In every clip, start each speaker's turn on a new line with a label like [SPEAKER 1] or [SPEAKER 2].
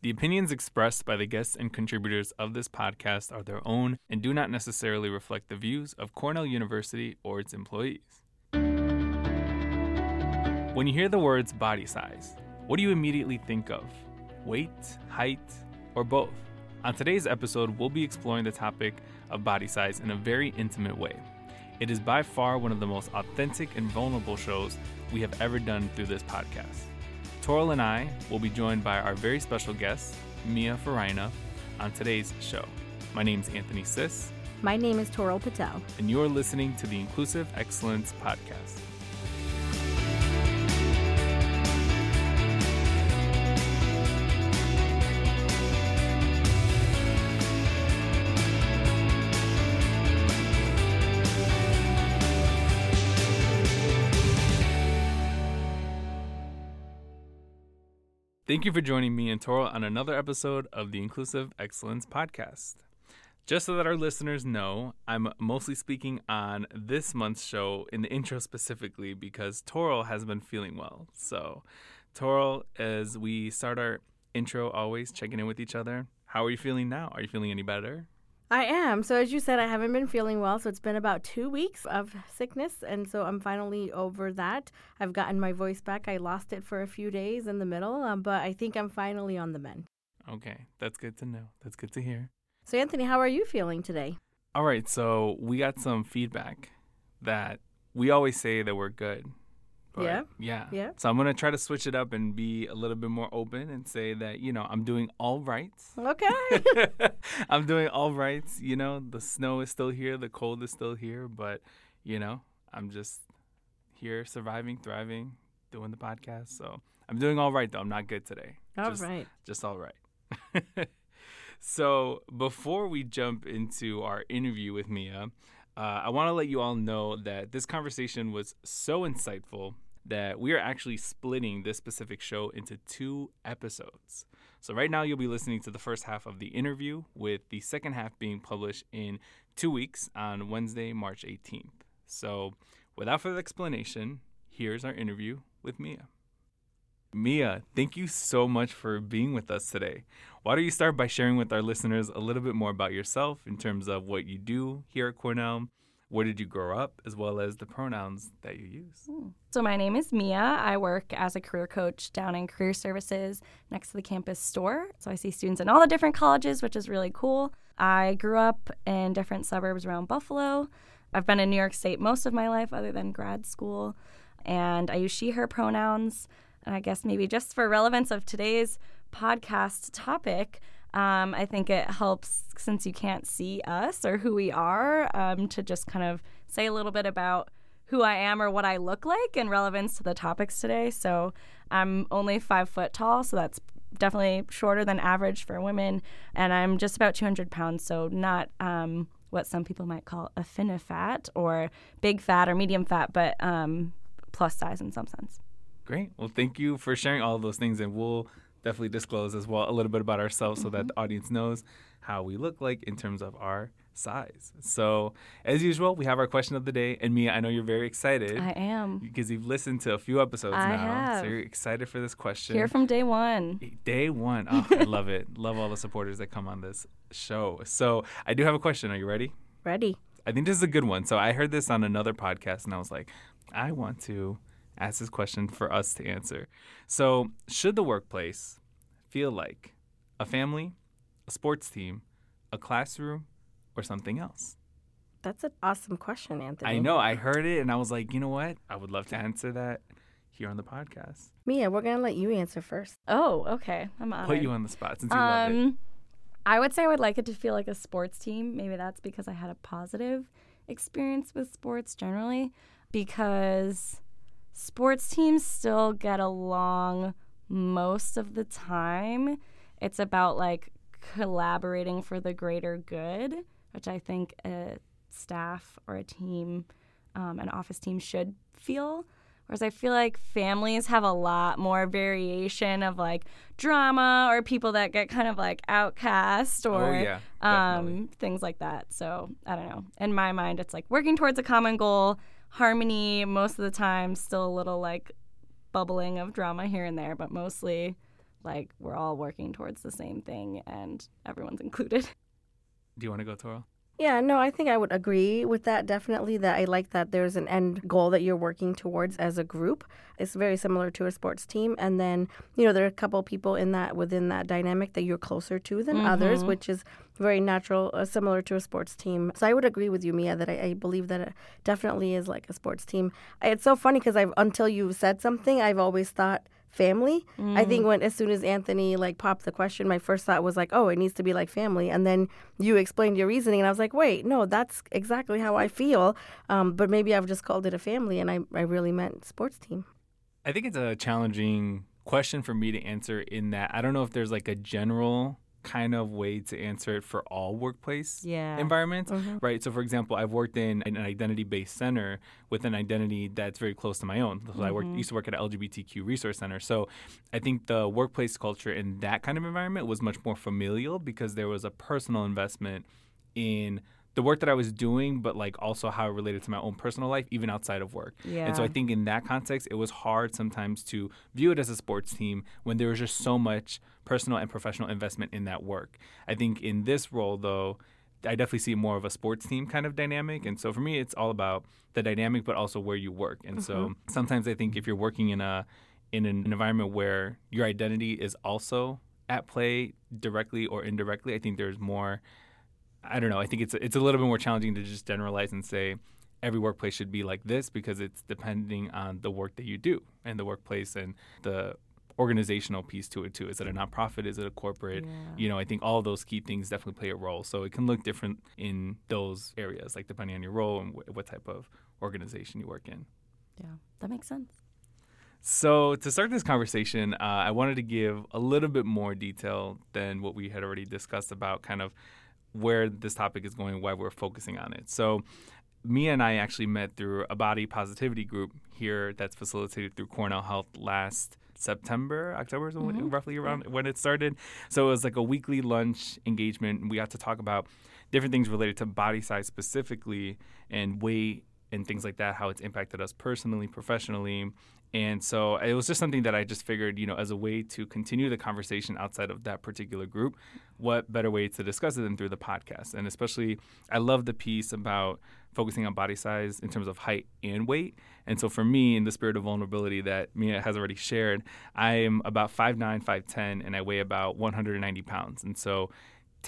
[SPEAKER 1] The opinions expressed by the guests and contributors of this podcast are their own and do not necessarily reflect the views of Cornell University or its employees. When you hear the words body size, what do you immediately think of? Weight, height, or both? On today's episode, we'll be exploring the topic of body size in a very intimate way. It is by far one of the most authentic and vulnerable shows we have ever done through this podcast. Toral and I will be joined by our very special guest, Mia Farina, on today's show. My name is Anthony Sis.
[SPEAKER 2] My name is Toral Patel.
[SPEAKER 1] And you're listening to the Inclusive Excellence Podcast. Thank you for joining me and Toral on another episode of the Inclusive Excellence Podcast. Just so that our listeners know, I'm mostly speaking on this month's show in the intro specifically because Toral has been feeling well. So, Toral, as we start our intro, always checking in with each other. How are you feeling now? Are you feeling any better?
[SPEAKER 2] I am. So, as you said, I haven't been feeling well. So, it's been about two weeks of sickness. And so, I'm finally over that. I've gotten my voice back. I lost it for a few days in the middle, um, but I think I'm finally on the mend.
[SPEAKER 1] Okay. That's good to know. That's good to hear.
[SPEAKER 2] So, Anthony, how are you feeling today?
[SPEAKER 1] All right. So, we got some feedback that we always say that we're good,
[SPEAKER 2] but yeah.
[SPEAKER 1] Yeah.
[SPEAKER 2] Yeah.
[SPEAKER 1] So I'm going to try to switch it up and be a little bit more open and say that, you know, I'm doing all right.
[SPEAKER 2] Okay.
[SPEAKER 1] I'm doing all right. You know, the snow is still here, the cold is still here, but, you know, I'm just here surviving, thriving, doing the podcast. So I'm doing all right, though. I'm not good today.
[SPEAKER 2] All
[SPEAKER 1] just,
[SPEAKER 2] right.
[SPEAKER 1] Just all right. so before we jump into our interview with Mia, uh, I want to let you all know that this conversation was so insightful that we are actually splitting this specific show into two episodes. So, right now, you'll be listening to the first half of the interview, with the second half being published in two weeks on Wednesday, March 18th. So, without further explanation, here's our interview with Mia. Mia, thank you so much for being with us today. Why don't you start by sharing with our listeners a little bit more about yourself in terms of what you do here at Cornell, where did you grow up, as well as the pronouns that you use? Hmm.
[SPEAKER 3] So, my name is Mia. I work as a career coach down in Career Services next to the campus store. So, I see students in all the different colleges, which is really cool. I grew up in different suburbs around Buffalo. I've been in New York State most of my life, other than grad school. And I use she, her pronouns. And I guess maybe just for relevance of today's podcast topic, um, I think it helps since you can't see us or who we are um, to just kind of say a little bit about who I am or what I look like in relevance to the topics today. So I'm only five foot tall, so that's definitely shorter than average for women, and I'm just about 200 pounds, so not um, what some people might call a fat or big fat or medium fat, but um, plus size in some sense.
[SPEAKER 1] Great. Well, thank you for sharing all those things, and we'll definitely disclose as well a little bit about ourselves mm-hmm. so that mm-hmm. the audience knows how we look like in terms of our size. So, as usual, we have our question of the day. And Mia, I know you're very excited.
[SPEAKER 3] I am.
[SPEAKER 1] Because you've listened to a few episodes
[SPEAKER 3] I
[SPEAKER 1] now.
[SPEAKER 3] Have.
[SPEAKER 1] So, you're excited for this question.
[SPEAKER 3] Here from day one.
[SPEAKER 1] Day one. Oh, I love it. Love all the supporters that come on this show. So, I do have a question. Are you ready?
[SPEAKER 2] Ready.
[SPEAKER 1] I think this is a good one. So, I heard this on another podcast and I was like, I want to ask this question for us to answer. So, should the workplace feel like? A family, a sports team, a classroom, or something else?
[SPEAKER 2] That's an awesome question, Anthony.
[SPEAKER 1] I know. I heard it and I was like, you know what? I would love to answer that here on the podcast.
[SPEAKER 2] Mia, we're gonna let you answer first.
[SPEAKER 3] Oh, okay. I'm on.
[SPEAKER 1] Put you on the spot since you um, love it. Um,
[SPEAKER 3] I would say I would like it to feel like a sports team. Maybe that's because I had a positive experience with sports generally. Because sports teams still get along most of the time. It's about like collaborating for the greater good, which I think a staff or a team, um, an office team should feel. Whereas I feel like families have a lot more variation of like drama or people that get kind of like outcast
[SPEAKER 1] oh,
[SPEAKER 3] or
[SPEAKER 1] oh, yeah,
[SPEAKER 3] um, things like that. So I don't know. In my mind, it's like working towards a common goal, harmony most of the time, still a little like bubbling of drama here and there, but mostly like we're all working towards the same thing and everyone's included.
[SPEAKER 1] Do you want to go, Toral?
[SPEAKER 2] Yeah, no, I think I would agree with that definitely. That I like that there's an end goal that you're working towards as a group. It's very similar to a sports team, and then you know there are a couple people in that within that dynamic that you're closer to than others, which is very natural, uh, similar to a sports team. So I would agree with you, Mia, that I, I believe that it definitely is like a sports team. It's so funny because I've until you said something, I've always thought family. I think when as soon as Anthony like popped the question, my first thought was like, oh, it needs to be like family. And then you explained your reasoning, and I was like, wait, no, that's exactly how I feel. Um, but maybe I've just called it a family, and I I really meant sports team.
[SPEAKER 1] I think it's a challenging question for me to answer in that I don't know if there's like a general kind of way to answer it for all workplace
[SPEAKER 3] Yeah.
[SPEAKER 1] environments, mm-hmm. right? So, for example, I've worked in an identity-based center with an identity that's very close to my own. So I worked, mm-hmm. used to work at an LGBTQ resource center. So, I think the workplace culture in that kind of environment was much more familial because there was a personal investment in the work that I was doing, but like also how it related to my own personal life, even outside of work. Yeah. And so I think in that context, it was hard sometimes to view it as a sports team when there was just so much personal and professional investment in that work. I think in this role, though, I definitely see more of a sports team kind of dynamic. And so for me, it's all about the dynamic, but also where you work. And so mm-hmm. sometimes I think if you're working in a in an environment where your identity is also at play directly or indirectly, I think there's more. I don't know. I think it's it's a little bit more challenging to just generalize and say every workplace should be like this because it's depending on the work that you do and the workplace and the organizational piece to it too. Is it a nonprofit? Is it a corporate? You know, I think all those key things definitely play a role. So it can look different in those areas, like depending on your role and wh- what type of organization you work in.
[SPEAKER 3] Yeah. That makes sense.
[SPEAKER 1] So to start this conversation, uh, I wanted to give a little bit more detail than what we had already discussed about kind of where this topic is going, why we're focusing on it. So Mia and I actually met through a body positivity group here that's facilitated through Cornell Health last September, October, so mm-hmm. roughly around when it started. So it was like a weekly lunch engagement. We got to talk about different things related to body size specifically and weight and things like that, how it's impacted us personally, professionally. And so it was just something that I just figured, you know, as a way to continue the conversation outside of that particular group, what better way to discuss it than through the podcast? And especially, I love the piece about focusing on body size in terms of height and weight. And so for me, in the spirit of vulnerability that Mia has already shared, I am about 5'9, 5'10, and I weigh about 190 pounds. And so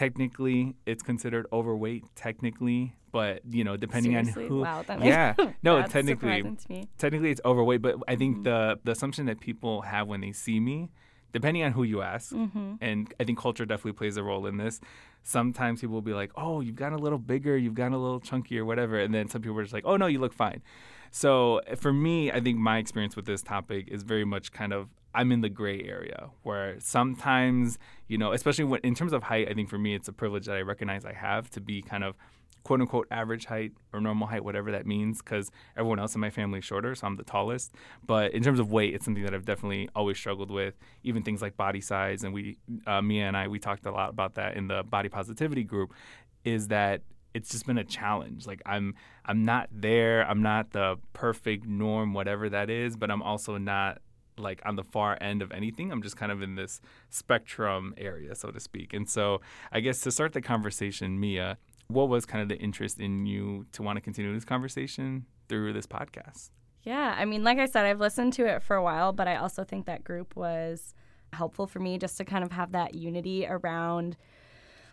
[SPEAKER 1] technically, it's considered overweight, technically, but, you know, depending
[SPEAKER 3] Seriously?
[SPEAKER 1] on who.
[SPEAKER 3] Wow, that
[SPEAKER 1] yeah. No, technically
[SPEAKER 3] surprising to me.
[SPEAKER 1] technically it's overweight, but I
[SPEAKER 3] Mm-hmm.
[SPEAKER 1] think the the assumption that people have when they see me, depending on who you ask,
[SPEAKER 3] Mm-hmm.
[SPEAKER 1] and I think culture definitely plays a role in this. Sometimes people will be like, "Oh, you've gotten a little bigger, you've gotten a little chunky, or whatever," and then some people are just like, "Oh no, you look fine." So for me, I think my experience with this topic is very much kind of I'm in the gray area where sometimes, you know, especially when in terms of height, I think for me it's a privilege that I recognize I have to be kind of quote unquote average height or normal height, whatever that means, because everyone else in my family is shorter, so I'm the tallest. But in terms of weight, it's something that I've definitely always struggled with. Even things like body size, and we, uh, Mia and I, we talked a lot about that in the body positivity group. Is that it's just been a challenge. Like I'm, I'm not there. I'm not the perfect norm, whatever that is. But I'm also not like on the far end of anything. I'm just kind of in this spectrum area, so to speak. And so I guess to start the conversation, Mia, what was kind of the interest in you to want to continue this conversation through this podcast?
[SPEAKER 3] Yeah, I mean, like I said, I've listened to it for a while, but I also think that group was helpful for me just to kind of have that unity around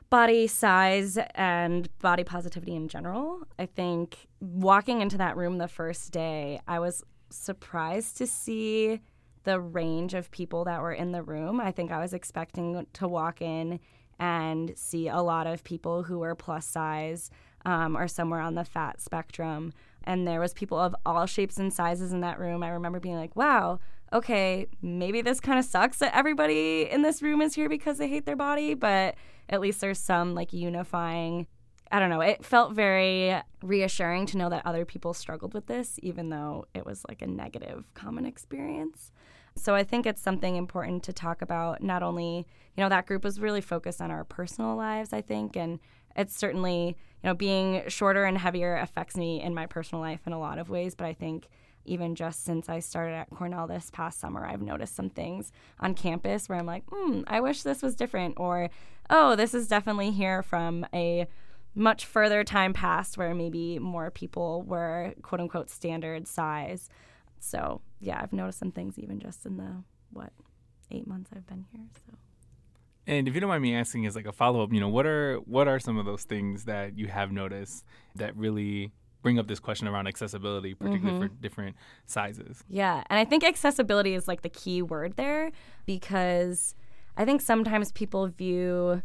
[SPEAKER 3] body size and body positivity in general. I think walking into that room the first day, I was surprised to see the range of people that were in the room. I think I was expecting to walk in and see a lot of people who were plus size um, or somewhere on the fat spectrum. And there was people of all shapes and sizes in that room. I remember being like, wow, okay, maybe this kind of sucks that everybody in this room is here because they hate their body, but at least there's some like unifying. I don't know. It felt very reassuring to know that other people struggled with this, even though it was like a negative common experience. So I think it's something important to talk about. Not only, you know, that group was really focused on our personal lives, I think, and it's certainly, you know, being shorter and heavier affects me in my personal life in a lot of ways. But I think even just since I started at Cornell this past summer, I've noticed some things on campus where I'm like, hmm, I wish this was different, or oh, this is definitely here from a much further time past where maybe more people were quote unquote standard size. So yeah, I've noticed some things even just in the what eight months I've been here. So.
[SPEAKER 1] And if you don't mind me asking, as like a follow up, you know, what are what are some of those things that you have noticed that really bring up this question around accessibility, particularly mm-hmm. for different sizes?
[SPEAKER 3] Yeah, and I think accessibility is like the key word there because I think sometimes people view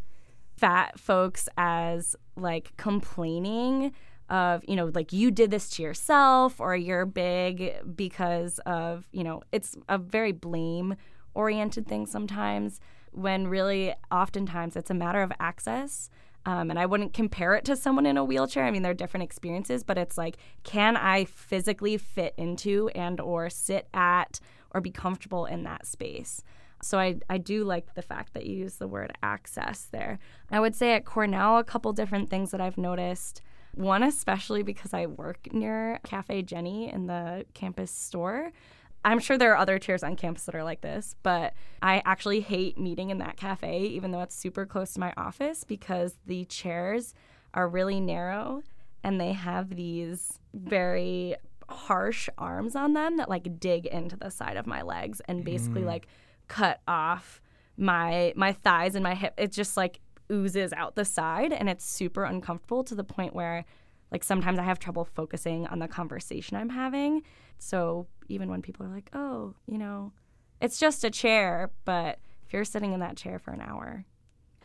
[SPEAKER 3] fat folks as like complaining of you know like you did this to yourself or you're big because of you know it's a very blame oriented thing sometimes when really oftentimes it's a matter of access um, and i wouldn't compare it to someone in a wheelchair i mean they're different experiences but it's like can i physically fit into and or sit at or be comfortable in that space so I, I do like the fact that you use the word access there. I would say at Cornell, a couple different things that I've noticed. One, especially because I work near Cafe Jennie in the campus store. I'm sure there are other chairs on campus that are like this, but I actually hate meeting in that cafe, even though it's super close to my office, because the chairs are really narrow and they have these very harsh arms on them that like dig into the side of my legs and basically mm. like cut off my my thighs and my hip. It's just like oozes out the side and it's super uncomfortable to the point where like sometimes I have trouble focusing on the conversation I'm having. So even when people are like, "Oh, you know, it's just a chair," but if you're sitting in that chair for an hour.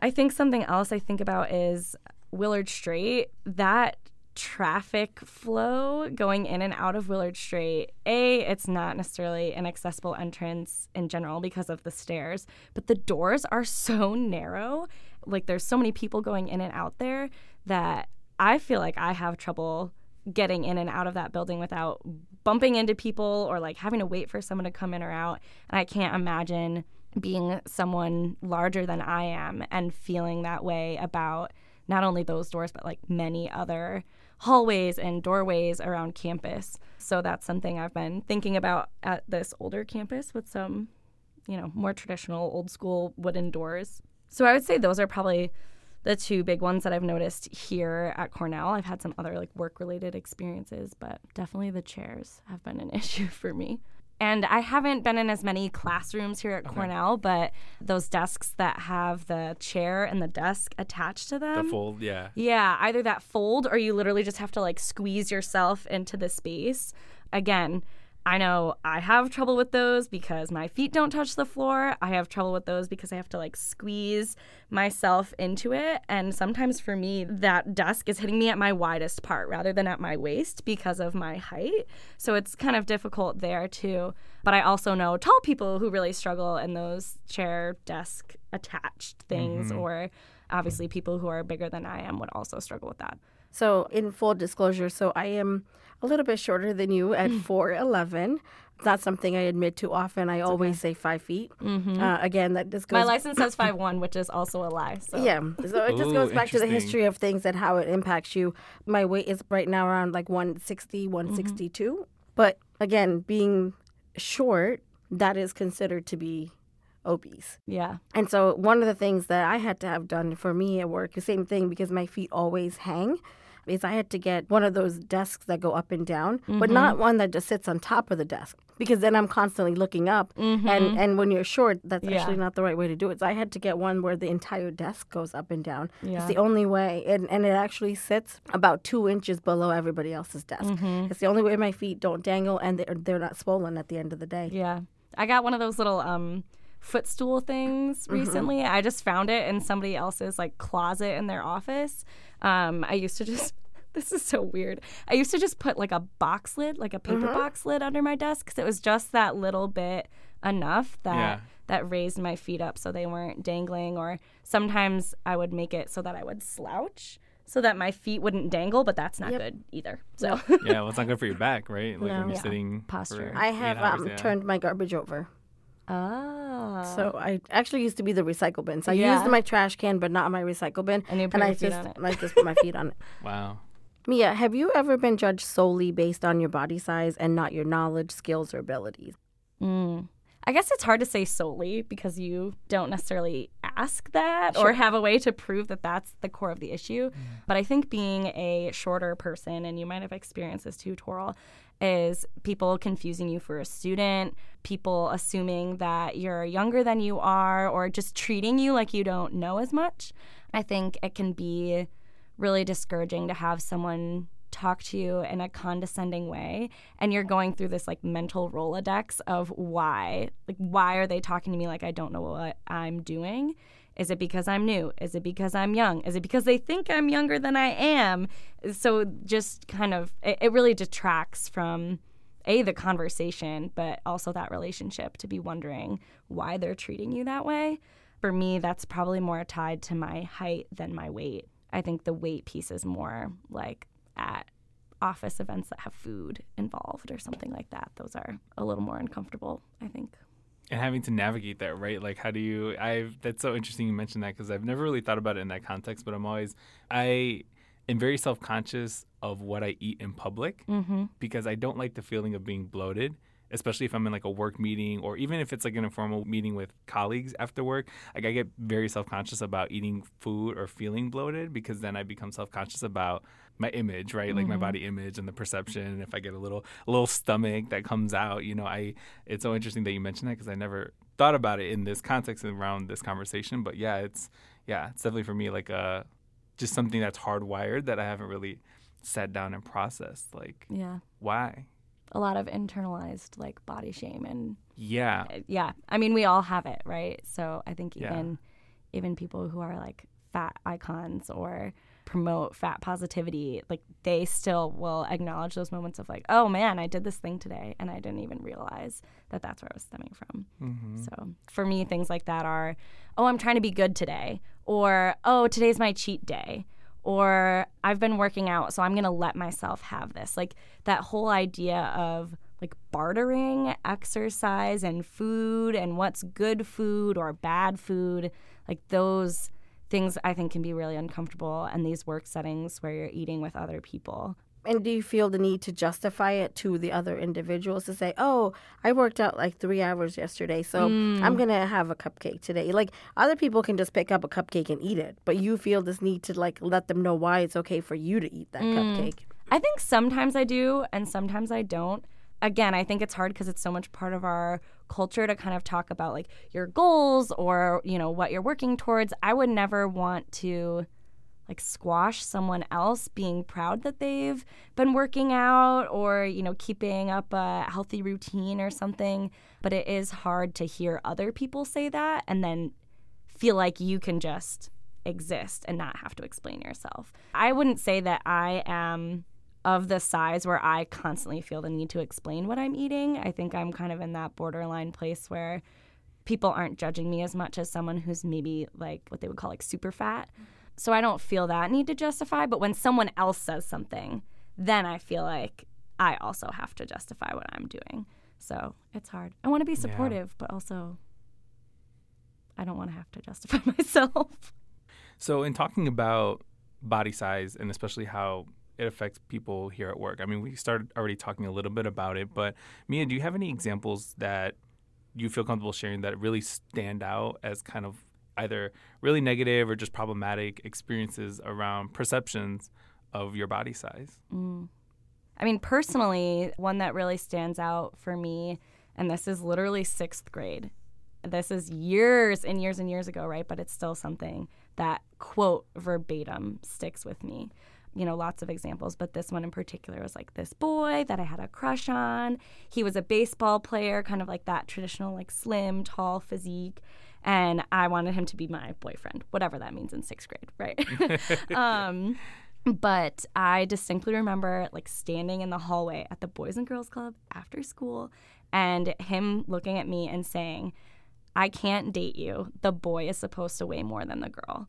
[SPEAKER 3] I think something else I think about is Willard Straight. That traffic flow going in and out of Willard Straight, A, it's not necessarily an accessible entrance in general because of the stairs, but the doors are so narrow. Like there's so many people going in and out there that I feel like I have trouble getting in and out of that building without bumping into people or like having to wait for someone to come in or out. And I can't imagine being someone larger than I am and feeling that way about not only those doors, but like many other hallways and doorways around campus. So that's something I've been thinking about at this older campus with some, you know, more traditional old school wooden doors. So I would say those are probably the two big ones that I've noticed here at Cornell. I've had some other like work related experiences, but definitely the chairs have been an issue for me. And I haven't been in as many classrooms here at okay. Cornell, but those desks that have the chair and the desk attached to them.
[SPEAKER 1] The fold, yeah.
[SPEAKER 3] Yeah, either that fold or you literally just have to like squeeze yourself into the space. Again, I know I have trouble with those because my feet don't touch the floor. I have trouble with those because I have to like squeeze myself into it. And sometimes for me, that desk is hitting me at my widest part rather than at my waist because of my height. So it's kind of difficult there too. But I also know tall people who really struggle in those chair desk attached things, mm-hmm. or obviously people who are bigger than I am would also struggle with that.
[SPEAKER 2] So, in full disclosure, so I am a little bit shorter than you at 4'11. It's not something I admit too often. I always okay. say five feet. Mm-hmm. Uh, again, that just goes.
[SPEAKER 3] My license says five one, which is also a lie. So.
[SPEAKER 2] Yeah, so it just Ooh, goes back to the history of things and how it impacts you. My weight is right now around like 160, 162. Mm-hmm. But again, being short, that is considered to be obese.
[SPEAKER 3] Yeah.
[SPEAKER 2] And so one of the things that I had to have done for me at work, the same thing because my feet always hang is I had to get one of those desks that go up and down, mm-hmm. but not one that just sits on top of the desk because then I'm constantly looking up. Mm-hmm. And, and when you're short, that's yeah. actually not the right way to do it. So I had to get one where the entire desk goes up and down. Yeah. It's the only way. And, and it actually sits about two inches below everybody else's desk. Mm-hmm. It's the only way my feet don't dangle and they're, they're not swollen at the end of the day.
[SPEAKER 3] Yeah. I got one of those little um, footstool things mm-hmm. recently. Mm-hmm. I just found it in somebody else's like closet in their office. Um, I used to just this is so weird. I used to just put like a box lid, like a paper mm-hmm. box lid under my desk because it was just that little bit enough that yeah. that raised my feet up so they weren't dangling. Or sometimes I would make it so that I would slouch so that my feet wouldn't dangle, but that's not yep. good either. So
[SPEAKER 1] yeah, well, it's not good for your back, right? Like no. when you're yeah. sitting
[SPEAKER 3] posture.
[SPEAKER 2] I have hours, um, yeah. turned my garbage over.
[SPEAKER 3] Oh.
[SPEAKER 2] So I actually used to be the recycle bin. So I yeah. used my trash can, but not my recycle bin.
[SPEAKER 3] And,
[SPEAKER 2] and I just I just put my feet on it.
[SPEAKER 1] Wow.
[SPEAKER 2] Mia, have you ever been judged solely based on your body size and not your knowledge, skills, or abilities?
[SPEAKER 3] Mm. I guess it's hard to say solely because you don't necessarily ask that sure. or have a way to prove that that's the core of the issue. Mm. But I think being a shorter person, and you might have experienced this too, Toral, is people confusing you for a student, people assuming that you're younger than you are, or just treating you like you don't know as much. I think it can be really discouraging to have someone talk to you in a condescending way and you're going through this like mental rolodex of why like why are they talking to me like i don't know what i'm doing is it because i'm new? Is it because i'm young? Is it because they think i'm younger than i am? So just kind of it, it really detracts from a the conversation but also that relationship to be wondering why they're treating you that way. For me that's probably more tied to my height than my weight. I think the weight piece is more like at office events that have food involved or something like that. Those are a little more uncomfortable, I think.
[SPEAKER 1] And having to navigate that, right? Like, how do you? I that's so interesting you mentioned that because I've never really thought about it in that context. But I'm always, I am very self conscious of what I eat in public mm-hmm. because I don't like the feeling of being bloated especially if I'm in like a work meeting or even if it's like an informal meeting with colleagues after work, like I get very self conscious about eating food or feeling bloated because then I become self conscious about my image, right? Mm-hmm. Like my mm-hmm. body image and the perception. And if I get a little a little stomach that comes out, you know, I it's so interesting that you mentioned that because I never thought about it in this context around this conversation. But yeah, it's yeah, it's definitely for me like a uh, just something that's hardwired that I haven't really sat down and processed. Like,
[SPEAKER 3] yeah,
[SPEAKER 1] why?
[SPEAKER 3] a lot of internalized like body shame and
[SPEAKER 1] yeah
[SPEAKER 3] uh, yeah i mean we all have it right so i think even yeah. even people who are like fat icons or promote fat positivity like they still will acknowledge those moments of like oh man i did this thing today and i didn't even realize that that's where i was stemming from mm-hmm. so for me things like that are oh i'm trying to be good today or oh today's my cheat day or I've been working out, so I'm going to let myself have this. Like that whole idea of like bartering exercise and food and what's good food or bad food, like those things I think can be really uncomfortable in these work settings where you're eating with other people.
[SPEAKER 2] And do you feel the need to justify it to the other individuals to say, "Oh, I worked out like three hours yesterday, so mm. I'm gonna have a cupcake today"? Like other people can just pick up a cupcake and eat it, but you feel this need to like let them know why it's okay for you to eat that mm. cupcake.
[SPEAKER 3] I think sometimes I do, and sometimes I don't. Again, I think it's hard because it's so much part of our culture to kind of talk about like your goals or you know what you're working towards. I would never want to like squash someone else being proud that they've been working out or you know keeping up a healthy routine or something but it is hard to hear other people say that and then feel like you can just exist and not have to explain yourself i wouldn't say that i am of the size where i constantly feel the need to explain what i'm eating i think i'm kind of in that borderline place where people aren't judging me as much as someone who's maybe like what they would call like super fat so I don't feel that need to justify. But when someone else says something, then I feel like I also have to justify what I'm doing. So it's hard. I want to be supportive, yeah. but also I don't want to have to justify myself.
[SPEAKER 1] So, in talking about body size and especially how it affects people here at work, I mean, we started already talking a little bit about it, but Mia, do you have any examples that you feel comfortable sharing that really stand out as kind of either really negative or just problematic experiences around perceptions of your body size?
[SPEAKER 3] Mm. I mean, personally, one that really stands out for me, and this is literally sixth grade. This is years and years and years ago, right? But it's still something that quote verbatim sticks with me. You know, lots of examples, but this one in particular was like this boy that I had a crush on. He was a baseball player, kind of like that traditional, like slim, tall physique and I wanted him to be my boyfriend, whatever that means in sixth grade, right? um, but I distinctly remember like standing in the hallway at the Boys and Girls Club after school and him looking at me and saying, I can't date you. The boy is supposed to weigh more than the girl.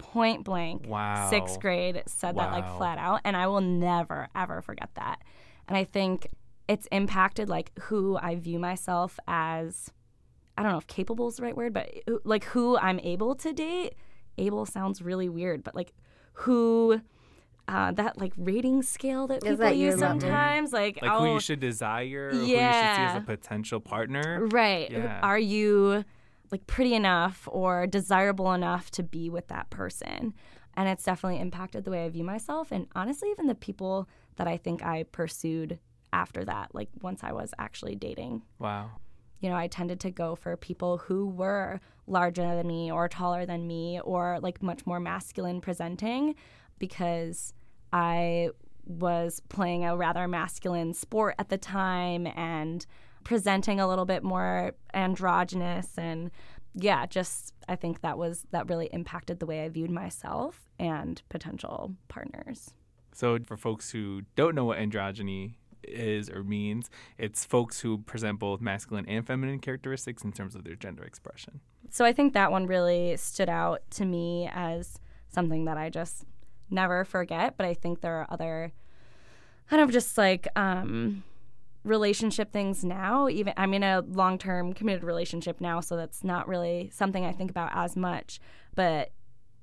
[SPEAKER 3] Like point blank.
[SPEAKER 1] Wow.
[SPEAKER 3] Sixth grade said wow. that like flat out. And I will never, ever forget that. And I think it's impacted like who I view myself as I don't know if capable is the right word, but uh, like who I'm able to date. Able sounds really weird, but like who uh, that like rating scale that people
[SPEAKER 2] that your
[SPEAKER 3] use
[SPEAKER 2] level?
[SPEAKER 3] sometimes. Like,
[SPEAKER 1] Like
[SPEAKER 3] oh,
[SPEAKER 1] who you should desire or who you should see
[SPEAKER 3] Yeah.
[SPEAKER 1] as a potential partner.
[SPEAKER 3] Right.
[SPEAKER 1] Yeah.
[SPEAKER 3] Are you like pretty enough or desirable enough to be with that person? And it's definitely impacted the way I view myself. And honestly, even the people that I think I pursued after that, like once I was actually dating.
[SPEAKER 1] Wow.
[SPEAKER 3] You know, I tended to go for people who were larger than me or taller than me or like much more masculine presenting because I was playing a rather masculine sport at the time and presenting a little bit more androgynous and yeah, just I think that was that really impacted the way I viewed myself and potential partners.
[SPEAKER 1] So for folks who don't know what androgyny is or means, it's folks who present both masculine and feminine characteristics in terms of their gender expression.
[SPEAKER 3] So I think that one really stood out to me as something that I just never forget. But I think there are other kind of just like um, relationship things now. Even I'm in a long term committed relationship now, so that's not really something I think about as much. But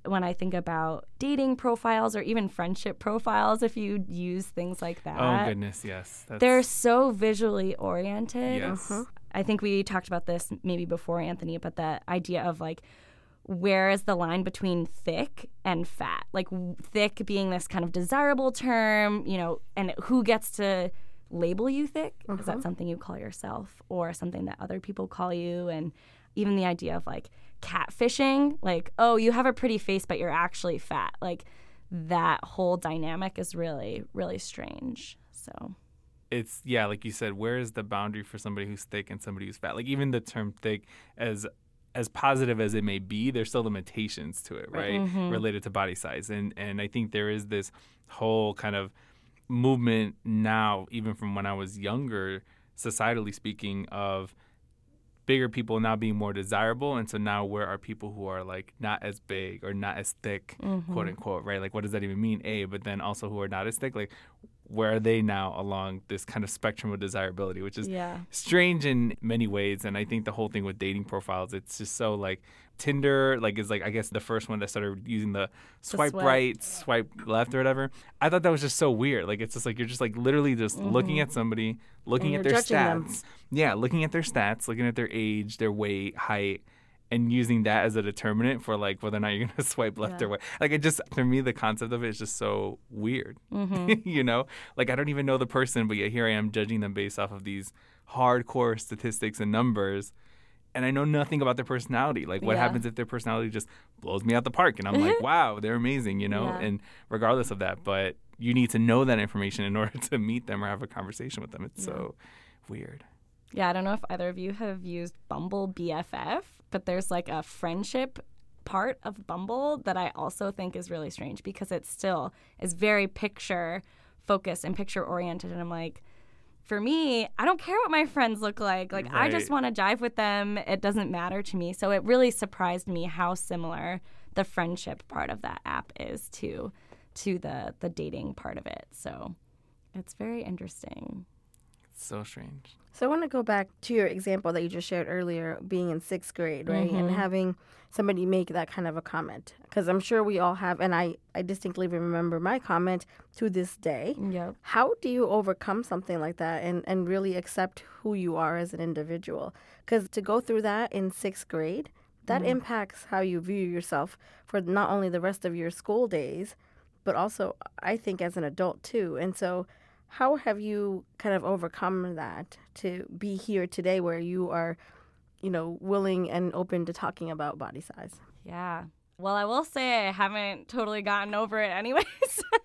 [SPEAKER 3] when I think about dating profiles or even friendship profiles, if you use things like oh, that,
[SPEAKER 1] oh goodness, yes. That's,
[SPEAKER 3] they're so visually oriented.
[SPEAKER 1] yes. Uh-huh.
[SPEAKER 3] I think we talked about this maybe before, Anthony, but the idea of like, where is the line between thick and fat? Like, thick being this kind of desirable term, you know, and who gets to label you thick? Is that uh-huh. something you call yourself or something that other people call you? And even the idea of like catfishing, like, oh, you have a pretty face, but you're actually fat. Like, that whole dynamic is really, really strange. So,
[SPEAKER 1] it's yeah, like you said, where is the boundary for somebody who's thick and somebody who's fat? Like even the term thick, as as positive as it may be, there's still limitations to it, right? Mm-hmm. Related to body size, and and I think there is this whole kind of movement now, even from when I was younger, societally speaking, of bigger people now being more desirable. And so now where are people who are like not as big or not as thick mm-hmm. quote unquote right? Like what does that even mean? A but then also who are not as thick? Like where are they now along this kind of spectrum of desirability which is
[SPEAKER 3] yeah.
[SPEAKER 1] strange in many ways and i think the whole thing with dating profiles it's just so like tinder like is like i guess the first one that started using the swipe
[SPEAKER 3] swipe.
[SPEAKER 1] right swipe left or whatever i thought that was just so weird like it's just like you're just like literally just looking mm-hmm. at somebody looking
[SPEAKER 2] And
[SPEAKER 1] at their
[SPEAKER 2] judging them.
[SPEAKER 1] stats yeah looking at their stats looking at their age their weight height and using that as a determinant for like whether or not you're gonna swipe left or right. Like it just for me the concept of it is just so weird. Mm-hmm. you know? Like I don't even know the person, but yet here I am judging them based off of these hardcore statistics and numbers. And I know nothing about their personality. Like what
[SPEAKER 3] Yeah.
[SPEAKER 1] happens if their personality just blows me out the park and I'm like, wow, they're amazing, you know?
[SPEAKER 3] Yeah.
[SPEAKER 1] And regardless of that, but you need to know that information in order to meet them or have a conversation with them. It's so weird.
[SPEAKER 3] Yeah, I don't know if either of you have used Bumble BFF, but there's like a friendship part of Bumble that I also think is really strange because it still is very picture focused and picture oriented. And I'm like, for me, I don't care what my friends look like. Like, I just want to jive with them. It doesn't matter to me. So it really surprised me how similar the friendship part of that app is to to the the dating part of it. So it's very interesting.
[SPEAKER 1] So strange.
[SPEAKER 2] So I want to go back to your example that you just shared earlier, being in sixth grade, right, and mm-hmm. having somebody make that kind of a comment. Because I'm sure we all have, and I, I distinctly remember my comment to this day.
[SPEAKER 3] Yep.
[SPEAKER 2] How do you overcome something like that and, and really accept who you are as an individual? Because to go through that in sixth grade, that mm-hmm. impacts how you view yourself for not only the rest of your school days, but also, I think, as an adult too. And so, how have you kind of overcome that to be here today where you are, you know, willing and open to talking about body size?
[SPEAKER 3] Yeah. Well, I will say I haven't totally gotten over it, anyways.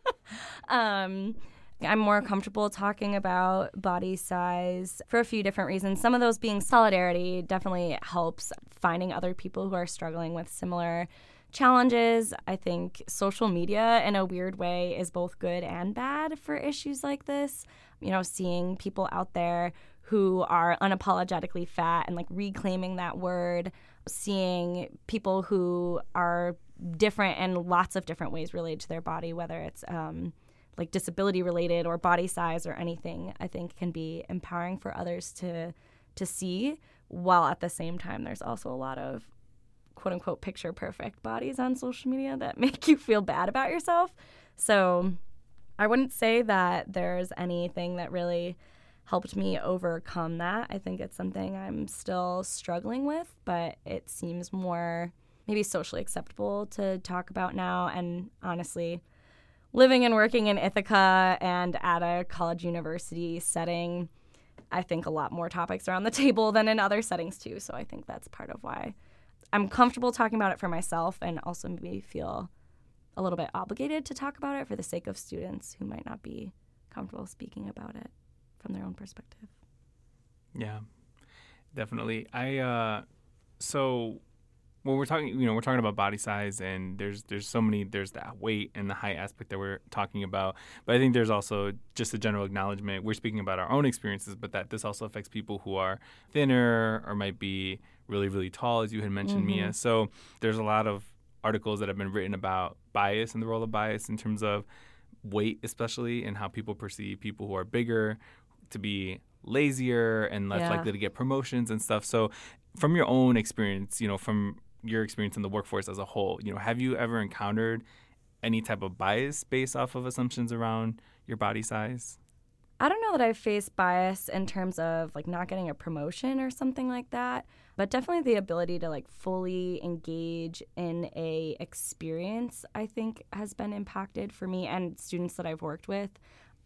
[SPEAKER 3] um, I'm more comfortable talking about body size for a few different reasons. Some of those being solidarity definitely helps finding other people who are struggling with similar challenges. I think social media, in a weird way, is both good and bad for issues like this. You know, seeing people out there who are unapologetically fat and like reclaiming that word, seeing people who are different in lots of different ways related to their body, whether it's um, like disability related or body size or anything, I think can be empowering for others to to see. While at the same time, there's also a lot of quote unquote picture perfect bodies on social media that make you feel bad about yourself. So I wouldn't say that there's anything that really helped me overcome that. I think it's something I'm still struggling with, but it seems more maybe socially acceptable to talk about now. And honestly, living and working in Ithaca and at a college university setting, I think a lot more topics are on the table than in other settings too. So I think that's part of why I'm comfortable talking about it for myself and also maybe feel a little bit obligated to talk about it for the sake of students who might not be comfortable speaking about it from their own perspective.
[SPEAKER 1] Yeah, definitely. I uh, so when we're talking, you know, we're talking about body size, and there's there's so many there's that weight and the height aspect that we're talking about. But I think there's also just a general acknowledgement. We're speaking about our own experiences, but that this also affects people who are thinner or might be really really tall, as you had mentioned, mm-hmm. Mia. So there's a lot of articles that have been written about bias and the role of bias in terms of weight, especially, and how people perceive people who are bigger to be lazier and less yeah. likely to get promotions and stuff. So, from your own experience, you know, from your experience in the workforce as a whole, you know, have you ever encountered any type of bias based off of assumptions around your body size?
[SPEAKER 3] I don't know that I've faced bias in terms of like not getting a promotion or something like that, but definitely the ability to like fully engage in a experience I think has been impacted for me and students that I've worked with.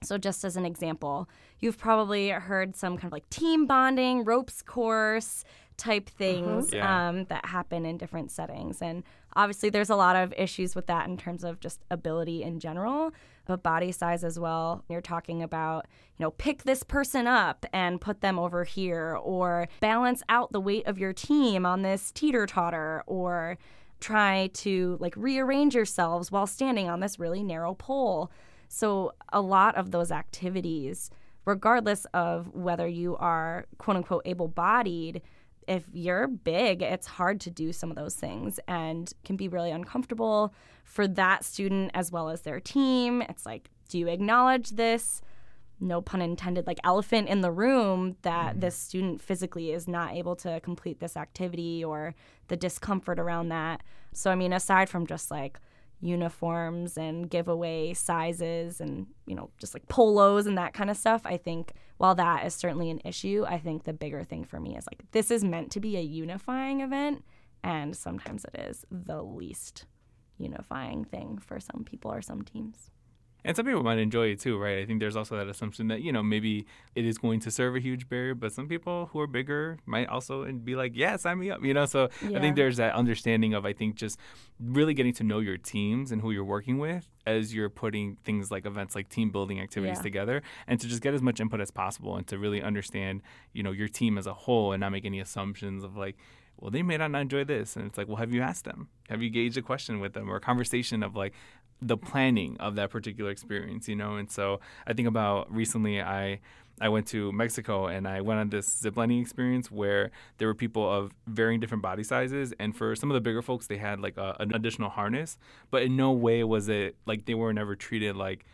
[SPEAKER 3] So, just as an example, you've probably heard some kind of like team bonding, ropes course type mm-hmm. things mm-hmm. yeah. um, that happen in different settings. And obviously, there's a lot of issues with that in terms of just ability in general, but body size as well. You're talking about, you know, pick this person up and put them over here, or balance out the weight of your team on this teeter totter, or try to like rearrange yourselves while standing on this really narrow pole. So, a lot of those activities, regardless of whether you are quote unquote able bodied, if you're big, it's hard to do some of those things and can be really uncomfortable for that student as well as their team. It's like, do you acknowledge this? No pun intended, like elephant in the room that mm-hmm. this student physically is not able to complete this activity or the discomfort around that. So, I mean, aside from just like uniforms and giveaway sizes and you know just like polos and that kind of stuff i think while that is certainly an issue i think the bigger thing for me is like this is meant to be a unifying event and sometimes it is the least unifying thing for some people or some teams
[SPEAKER 1] and some people might enjoy it too, right? I think there's also that assumption that you know maybe it is going to serve a huge barrier, but some people who are bigger might also and be like, "Yeah, sign me up," you know. So yeah. I think there's that understanding of I think just really getting to know your teams and who you're working with as you're putting things like events like team building activities yeah. together, and to just get as much input as possible and to really understand you know your team as a whole and not make any assumptions of like well, they may not enjoy this. And it's like, well, have you asked them? Have you gauged a question with them or a conversation of like, the planning of that particular experience, you know. And so I think about recently I I went to Mexico and I went on this ziplining experience where there were people of varying different body sizes, and for some of the bigger folks, they had like a, an additional harness, but in no way was it like they were never treated like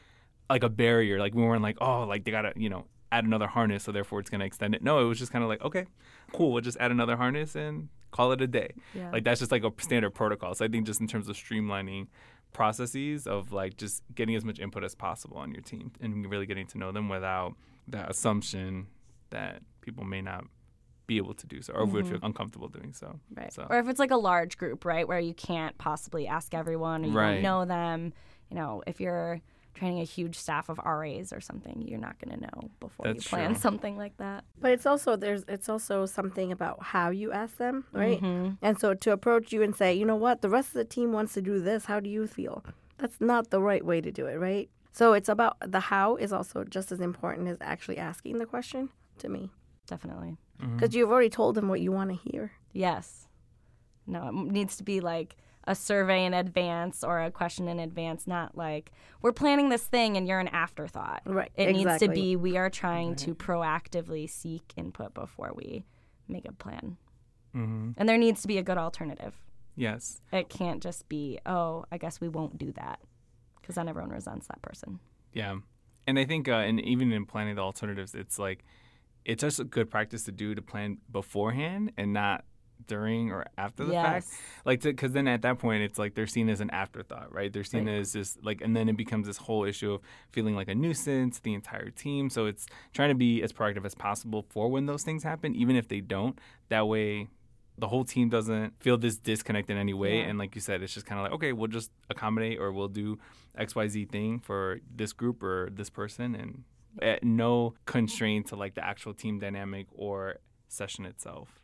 [SPEAKER 1] like a barrier. Like we weren't like oh like they gotta you know add another harness, so therefore it's gonna extend it. No, it was just kind of like okay, cool, we'll just add another harness and call it a day. Yeah. Like that's just like a standard protocol. So I think just in terms of streamlining processes of like just getting as much input as possible on your team and really getting to know them without that assumption that people may not be able to do so or mm-hmm. would feel uncomfortable doing so.
[SPEAKER 3] Right. So. Or if it's like a large group, right, where you can't possibly ask everyone or you right. don't know them. You know, if you're training a huge staff of RAs or something, you're not going to know before That's you plan true. something like that.
[SPEAKER 2] But it's also there's it's also something about how you ask them, right? Mm-hmm. And so to approach you and say, you know what, the rest of the team wants to do this. How do you feel? That's not the right way to do it, right? So it's about the how is also just as important as actually asking the question to me.
[SPEAKER 3] Definitely.
[SPEAKER 2] Because mm-hmm. you've already told them what you want to hear.
[SPEAKER 3] Yes. No, it needs to be like a survey in advance or a question in advance, not like we're planning this thing and you're an afterthought.
[SPEAKER 2] Right.
[SPEAKER 3] It
[SPEAKER 2] exactly.
[SPEAKER 3] needs to be we are trying right. to proactively seek input before we make a plan. Mm-hmm. And there needs to be a good alternative.
[SPEAKER 1] Yes.
[SPEAKER 3] It can't just be, oh, I guess we won't do that because then everyone resents that person.
[SPEAKER 1] Yeah. And I think, uh, and even in planning the alternatives, it's like, it's just a good practice to do to plan beforehand and not during or after the fact.
[SPEAKER 3] Yes.
[SPEAKER 1] Like, because then at that point, it's like they're seen as an afterthought, right? They're seen
[SPEAKER 2] Right.
[SPEAKER 1] as just like, and then it becomes this whole issue of feeling like a nuisance, the entire team. So it's trying to be as proactive as possible for when those things happen, even if they don't. That way, the whole team doesn't feel this disconnect in any way.
[SPEAKER 2] Yeah.
[SPEAKER 1] And like you said, it's just kind of like, okay, we'll just accommodate or we'll do XYZ thing for this group or this person. And at no constraint to like the actual team dynamic or session itself.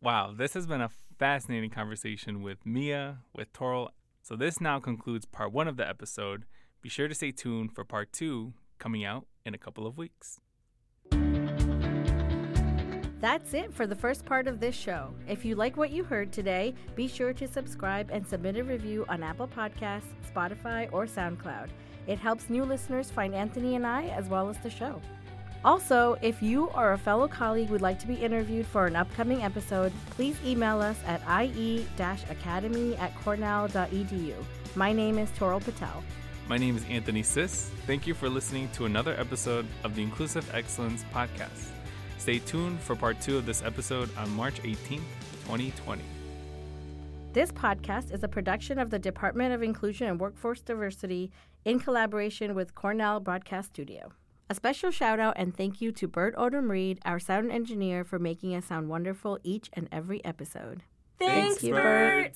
[SPEAKER 1] Wow, this has been a fascinating conversation with Mia, with Toral. So, this now concludes part one of the episode. Be sure to stay tuned for part two coming out in a couple of weeks.
[SPEAKER 2] That's it for the first part of this show. If you like what you heard today, be sure to subscribe and submit a review on Apple Podcasts, Spotify, or SoundCloud. It helps new listeners find Anthony and I as well as the show. Also, if you or a fellow colleague would like to be interviewed for an upcoming episode, please email us at ie-academy at cornell.edu. My name is Toral Patel.
[SPEAKER 1] My name is Anthony Sis. Thank you for listening to another episode of the Inclusive Excellence Podcast. Stay tuned for part two of this episode on March 18th, 2020.
[SPEAKER 2] This podcast is a production of the Department of Inclusion and Workforce Diversity in collaboration with Cornell Broadcast Studio. A special shout out and thank you to Bert Odom Reed, our sound engineer, for making us sound wonderful each and every episode.
[SPEAKER 3] Thanks, Bert.